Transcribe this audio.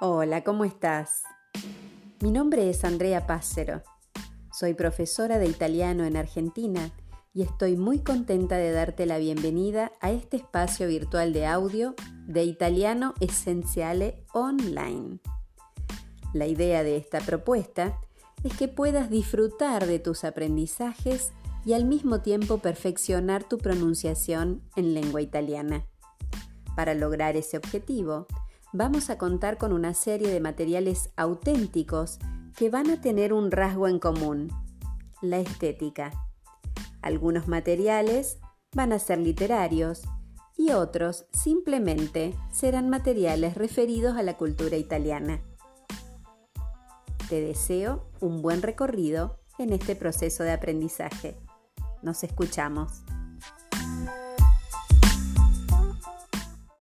Hola, ¿cómo estás? Mi nombre es Andrea Pácero. Soy profesora de italiano en Argentina y estoy muy contenta de darte la bienvenida a este espacio virtual de audio de Italiano Essenziale Online. La idea de esta propuesta es que puedas disfrutar de tus aprendizajes y al mismo tiempo perfeccionar tu pronunciación en lengua italiana. Para lograr ese objetivo, vamos a contar con una serie de materiales auténticos que van a tener un rasgo en común, la estética. Algunos materiales van a ser literarios y otros simplemente serán materiales referidos a la cultura italiana. Te deseo un buen recorrido en este proceso de aprendizaje. Nos escuchamos.